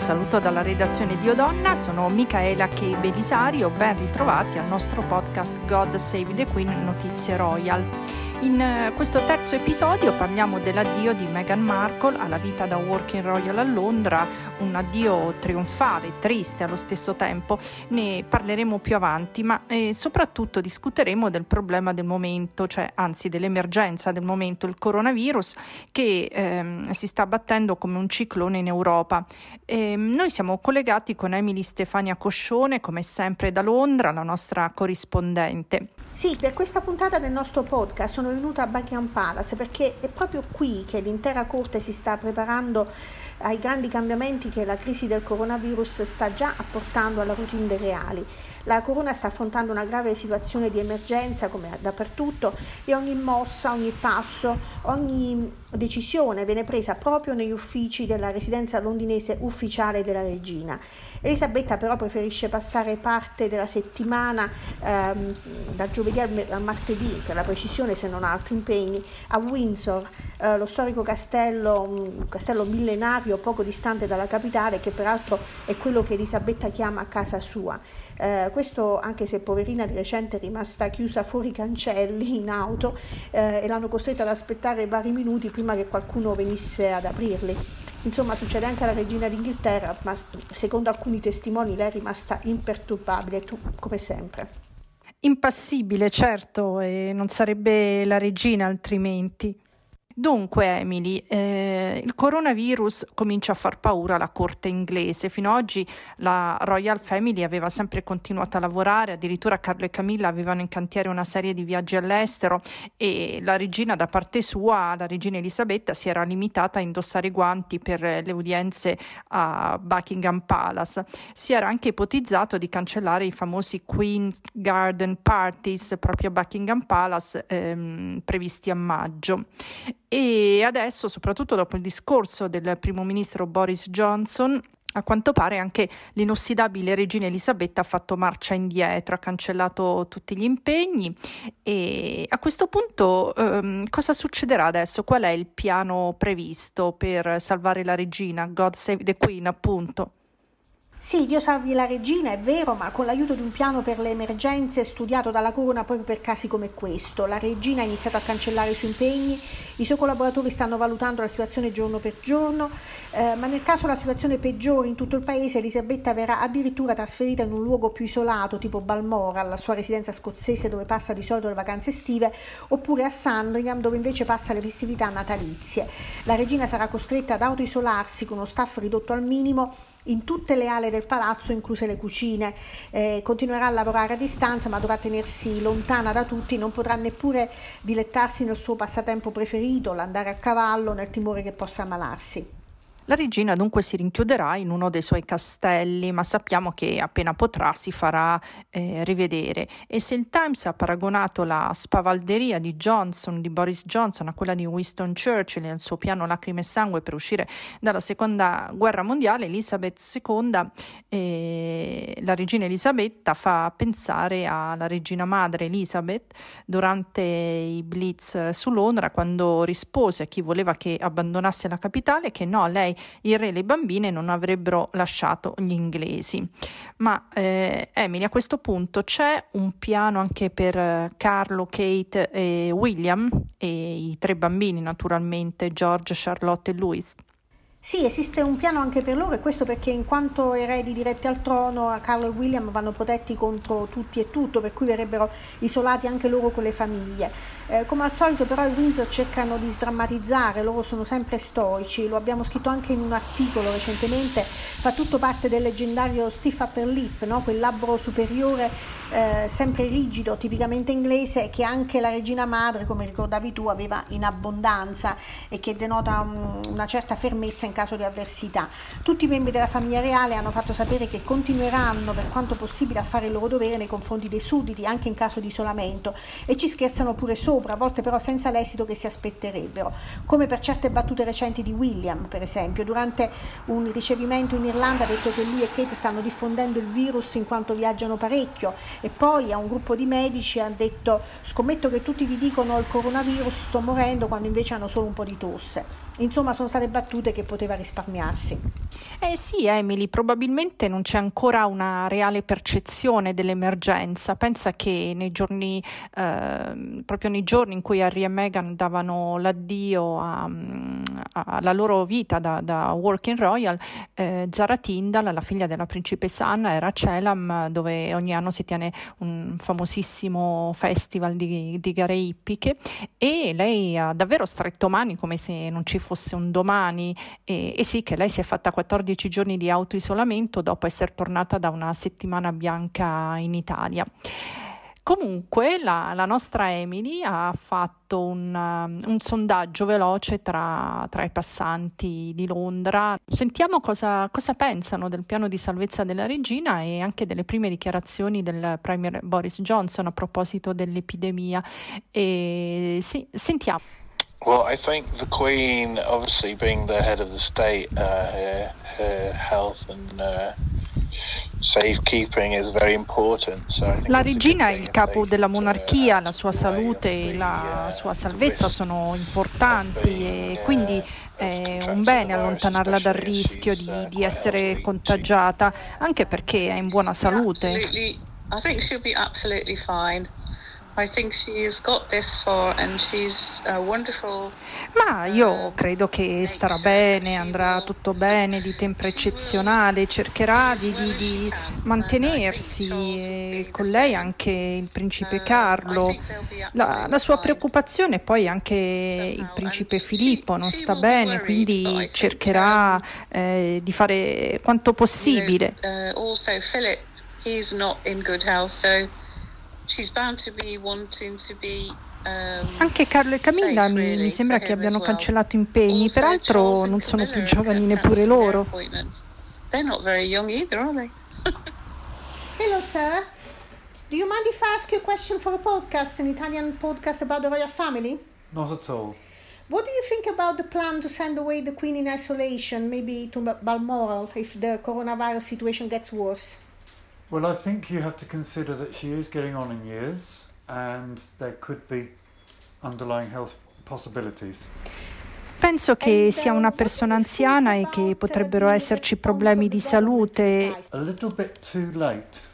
saluto dalla redazione di Odonna, sono Michaela Che Belisario, ben ritrovati al nostro podcast God Save the Queen Notizie Royal. In eh, questo terzo episodio parliamo dell'addio di Meghan Markle alla vita da Working Royal a Londra, un addio trionfale, triste allo stesso tempo. Ne parleremo più avanti, ma eh, soprattutto discuteremo del problema del momento, cioè anzi dell'emergenza del momento, il coronavirus che ehm, si sta battendo come un ciclone in Europa. E, ehm, noi siamo collegati con Emily Stefania Coscione, come sempre da Londra, la nostra corrispondente. Sì, per questa puntata del nostro podcast sono venuta a Buckingham Palace perché è proprio qui che l'intera corte si sta preparando ai grandi cambiamenti che la crisi del coronavirus sta già apportando alla routine dei reali. La Corona sta affrontando una grave situazione di emergenza come dappertutto e ogni mossa, ogni passo, ogni decisione viene presa proprio negli uffici della residenza londinese ufficiale della regina. Elisabetta però preferisce passare parte della settimana ehm, dal giovedì al, al, martedì, per la precisione se non ha altri impegni, a Windsor, eh, lo storico castello, un castello millenario poco distante dalla capitale che peraltro è quello che Elisabetta chiama casa sua. Eh, questo anche se poverina di recente è rimasta chiusa fuori cancelli in auto eh, e l'hanno costretta ad aspettare vari minuti prima che qualcuno venisse ad aprirli. Insomma, succede anche alla regina d'Inghilterra, ma secondo alcuni testimoni lei è rimasta imperturbabile, come sempre. Impassibile, certo, e non sarebbe la regina altrimenti. Dunque, Emily, eh, il coronavirus comincia a far paura alla corte inglese. Fino ad oggi la Royal Family aveva sempre continuato a lavorare, addirittura Carlo e Camilla avevano in cantiere una serie di viaggi all'estero e la regina da parte sua, la regina Elisabetta, si era limitata a indossare i guanti per le udienze a Buckingham Palace. Si era anche ipotizzato di cancellare i famosi Queen's Garden Parties proprio a Buckingham Palace ehm, previsti a maggio. E adesso, soprattutto dopo il discorso del primo ministro Boris Johnson, a quanto pare anche l'inossidabile regina Elisabetta ha fatto marcia indietro, ha cancellato tutti gli impegni e a questo punto ehm, cosa succederà adesso? Qual è il piano previsto per salvare la regina? God save the Queen, appunto. Sì, Dio salvi la regina, è vero, ma con l'aiuto di un piano per le emergenze studiato dalla corona proprio per casi come questo. La regina ha iniziato a cancellare i suoi impegni, i suoi collaboratori stanno valutando la situazione giorno per giorno, eh, ma nel caso la situazione peggiori in tutto il paese, Elisabetta verrà addirittura trasferita in un luogo più isolato, tipo Balmoral, la sua residenza scozzese dove passa di solito le vacanze estive, oppure a Sandringham dove invece passa le festività natalizie. La regina sarà costretta ad autoisolarsi con uno staff ridotto al minimo in tutte le ale del palazzo, incluse le cucine. Eh, continuerà a lavorare a distanza, ma dovrà tenersi lontana da tutti, non potrà neppure dilettarsi nel suo passatempo preferito, l'andare a cavallo, nel timore che possa ammalarsi. La regina dunque si rinchiuderà in uno dei suoi castelli, ma sappiamo che appena potrà si farà eh, rivedere. E se il Times ha paragonato la spavalderia di Johnson, di Boris Johnson, a quella di Winston Churchill nel suo piano lacrime e sangue per uscire dalla seconda guerra mondiale, Elizabeth II, eh, la regina Elisabetta, fa pensare alla regina madre Elizabeth durante i blitz su Londra quando rispose a chi voleva che abbandonasse la capitale che no, lei il re e le bambine non avrebbero lasciato gli inglesi. Ma eh, Emily, a questo punto c'è un piano anche per eh, Carlo, Kate e William e i tre bambini naturalmente, George, Charlotte e Louis. Sì, esiste un piano anche per loro e questo perché in quanto eredi diretti al trono, Carlo e William vanno protetti contro tutti e tutto, per cui verrebbero isolati anche loro con le famiglie. Eh, come al solito però i Windsor cercano di sdrammatizzare, loro sono sempre stoici, lo abbiamo scritto anche in un articolo recentemente, fa tutto parte del leggendario stiff upper lip, no? quel labbro superiore eh, sempre rigido, tipicamente inglese, che anche la regina madre, come ricordavi tu, aveva in abbondanza e che denota un, una certa fermezza in caso di avversità. Tutti i membri della famiglia reale hanno fatto sapere che continueranno per quanto possibile a fare il loro dovere nei confronti dei sudditi, anche in caso di isolamento, e ci scherzano pure sopra, a volte però senza l'esito che si aspetterebbero, come per certe battute recenti di William, per esempio. Durante un ricevimento in Irlanda ha detto che lui e Kate stanno diffondendo il virus in quanto viaggiano parecchio e poi a un gruppo di medici ha detto scommetto che tutti vi dicono il coronavirus sto morendo quando invece hanno solo un po' di tosse insomma sono state battute che poteva risparmiarsi. Eh sì, Emily, probabilmente non c'è ancora una reale percezione dell'emergenza. Pensa che nei giorni, eh, proprio nei giorni in cui Harry e Meghan davano l'addio alla loro vita da, da Working Royal, eh, Zara Tindall, la figlia della principessa Anna, era a Celam, dove ogni anno si tiene un famosissimo festival di, di gare ippiche e lei ha davvero stretto mani come se non ci fosse un domani e, e sì che lei si è fatta 14 giorni di autoisolamento dopo essere tornata da una settimana bianca in Italia. Comunque la, la, nostra Emily ha fatto un, un sondaggio veloce tra, tra, i passanti di Londra. Sentiamo cosa, cosa, pensano del piano di salvezza della regina e anche delle prime dichiarazioni del Premier Boris Johnson a proposito dell'epidemia. E, sì, sentiamo. Well, I think the Queen, obviously being the head of the state, uh, her, her health and uh, la regina è il capo della monarchia, la sua salute e la sua salvezza sono importanti e quindi è un bene allontanarla dal rischio di, di essere contagiata, anche perché è in buona salute. I think she'll be absolutely fine. Ma io credo che starà bene, andrà tutto bene, di tempo eccezionale, cercherà di, di, di mantenersi, con lei anche il principe uh, Carlo. La, la sua preoccupazione poi anche il principe Filippo non sta bene, quindi cercherà eh, di fare quanto possibile. Anche Carlo e Camilla mi, mi sembra che abbiano cancellato impegni, peraltro non sono più giovani neppure loro. Hello sir, do you mind if I ask you a question for a podcast, an Italian podcast about the royal family? Not at all. What do you think about the plan to send away the Queen in isolation, maybe to Balmoral, if the coronavirus situation gets worse? Well, I think you have to consider that she is getting on in years and there could be underlying health possibilities. Penso che sia una persona anziana e che potrebbero esserci problemi di salute. A little bit too late.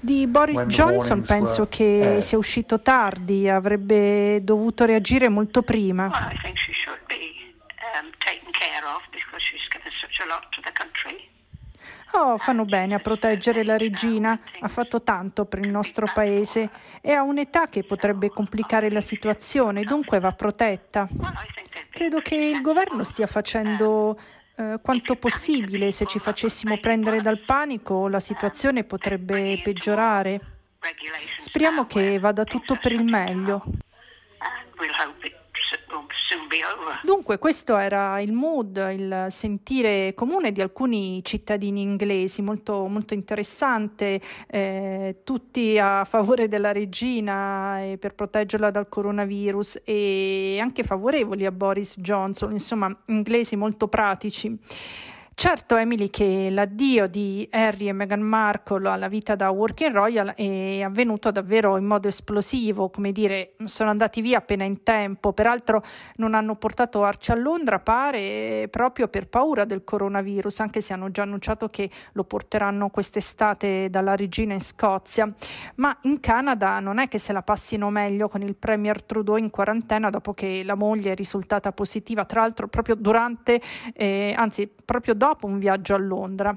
Di Boris Johnson penso che sia uscito tardi, avrebbe dovuto reagire molto prima. Well, I think she should be um, taken care of because she's given such a lot to the country. Oh, fanno bene a proteggere la regina, ha fatto tanto per il nostro paese e ha un'età che potrebbe complicare la situazione, dunque va protetta. Credo che il governo stia facendo eh, quanto possibile, se ci facessimo prendere dal panico la situazione potrebbe peggiorare. Speriamo che vada tutto per il meglio. Dunque questo era il mood, il sentire comune di alcuni cittadini inglesi, molto, molto interessante, eh, tutti a favore della regina e per proteggerla dal coronavirus e anche favorevoli a Boris Johnson, insomma inglesi molto pratici. Certo, Emily, che l'addio di Harry e Meghan Markle alla vita da Working Royal è avvenuto davvero in modo esplosivo, come dire, sono andati via appena in tempo, peraltro non hanno portato Arci a Londra, pare proprio per paura del coronavirus, anche se hanno già annunciato che lo porteranno quest'estate dalla regina in Scozia, ma in Canada non è che se la passino meglio con il Premier Trudeau in quarantena dopo che la moglie è risultata positiva, tra l'altro proprio durante, eh, anzi proprio dopo dopo un viaggio a Londra.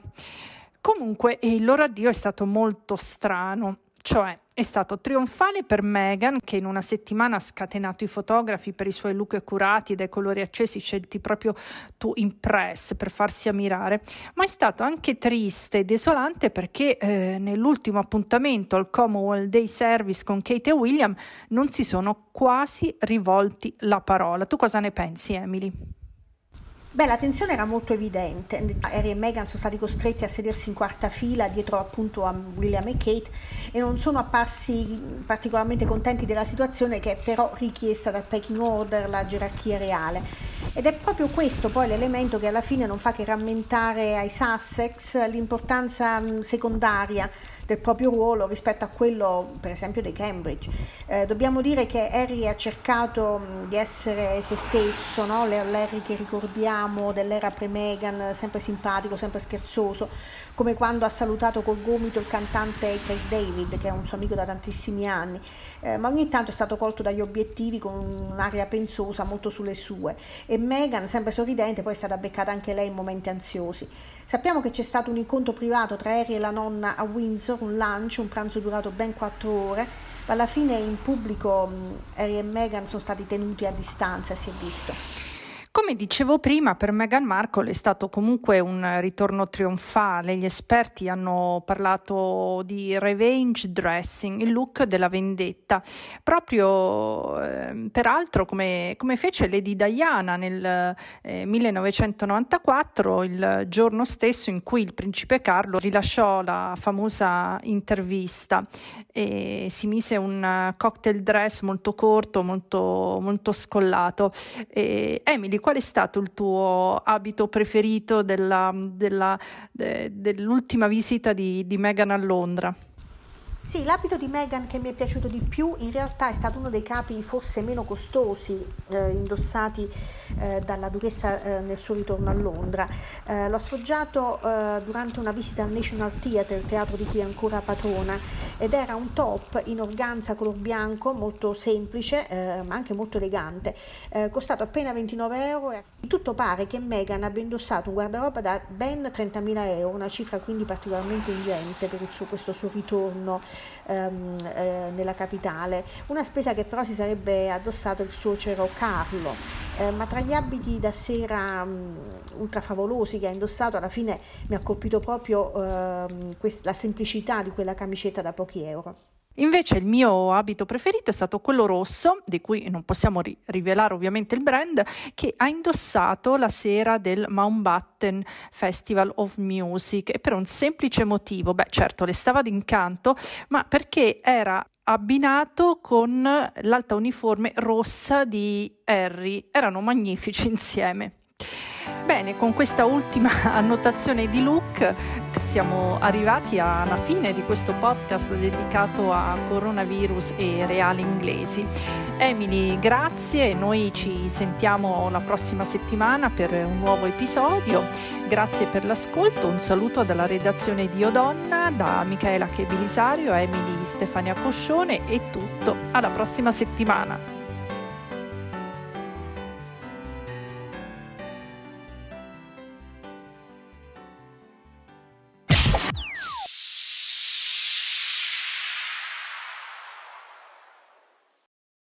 Comunque il loro addio è stato molto strano, cioè è stato trionfale per Meghan che in una settimana ha scatenato i fotografi per i suoi look curati dai colori accesi scelti proprio tu in press per farsi ammirare, ma è stato anche triste e desolante perché eh, nell'ultimo appuntamento al Commonwealth Day Service con Kate e William non si sono quasi rivolti la parola. Tu cosa ne pensi, Emily? Beh, la tensione era molto evidente. Harry e Meghan sono stati costretti a sedersi in quarta fila dietro appunto a William e Kate e non sono apparsi particolarmente contenti della situazione che è però richiesta dal pecking order, la gerarchia reale. Ed è proprio questo poi l'elemento che alla fine non fa che rammentare ai Sussex l'importanza secondaria del proprio ruolo rispetto a quello per esempio dei Cambridge. Eh, dobbiamo dire che Harry ha cercato di essere se stesso, no? l'Harry che ricordiamo dell'era pre-Meghan, sempre simpatico, sempre scherzoso, come quando ha salutato col gomito il cantante Craig David, che è un suo amico da tantissimi anni, eh, ma ogni tanto è stato colto dagli obiettivi con un'aria pensosa molto sulle sue e Meghan, sempre sorridente, poi è stata beccata anche lei in momenti ansiosi. Sappiamo che c'è stato un incontro privato tra Harry e la nonna a Windsor, un lunch, un pranzo durato ben quattro ore, ma alla fine in pubblico Harry e Meghan sono stati tenuti a distanza, si è visto. Come dicevo prima, per Meghan Markle è stato comunque un ritorno trionfale. Gli esperti hanno parlato di revenge dressing, il look della vendetta. Proprio, eh, peraltro, come, come, fece Lady Diana nel eh, 1994, il giorno stesso in cui il principe Carlo rilasciò la famosa intervista e si mise un cocktail dress molto corto, molto, molto scollato. E Emily, qual è stato il tuo abito preferito della, della, de, dell'ultima visita di, di Meghan a Londra? Sì, l'abito di Meghan che mi è piaciuto di più in realtà è stato uno dei capi forse meno costosi eh, indossati eh, dalla duchessa eh, nel suo ritorno a Londra. Eh, l'ho assaggiato eh, durante una visita al National Theatre, il teatro di cui è ancora patrona, ed era un top in organza color bianco, molto semplice eh, ma anche molto elegante, costato appena 29 euro e tutto pare che Meghan abbia indossato un guardaroba da ben 30.000 euro, una cifra quindi particolarmente ingente per suo, questo suo ritorno ehm, eh, nella capitale, una spesa che però si sarebbe addossato il suocero Carlo, eh, ma tra gli abiti da sera um, ultra favolosi che ha indossato alla fine mi ha colpito proprio ehm, quest- la semplicità di quella camicetta da pochi euro. Invece il mio abito preferito è stato quello rosso, di cui non possiamo ri- rivelare ovviamente il brand, che ha indossato la sera del Mountbatten Festival of Music e per un semplice motivo, beh certo le stava d'incanto, ma perché era abbinato con l'alta uniforme rossa di Harry, erano magnifici insieme. Bene, con questa ultima annotazione di Luke siamo arrivati alla fine di questo podcast dedicato a coronavirus e reali inglesi. Emily, grazie, noi ci sentiamo la prossima settimana per un nuovo episodio. Grazie per l'ascolto, un saluto dalla redazione di Odonna, da Michaela Chebilisario, Emily Stefania Coscione e tutto. Alla prossima settimana.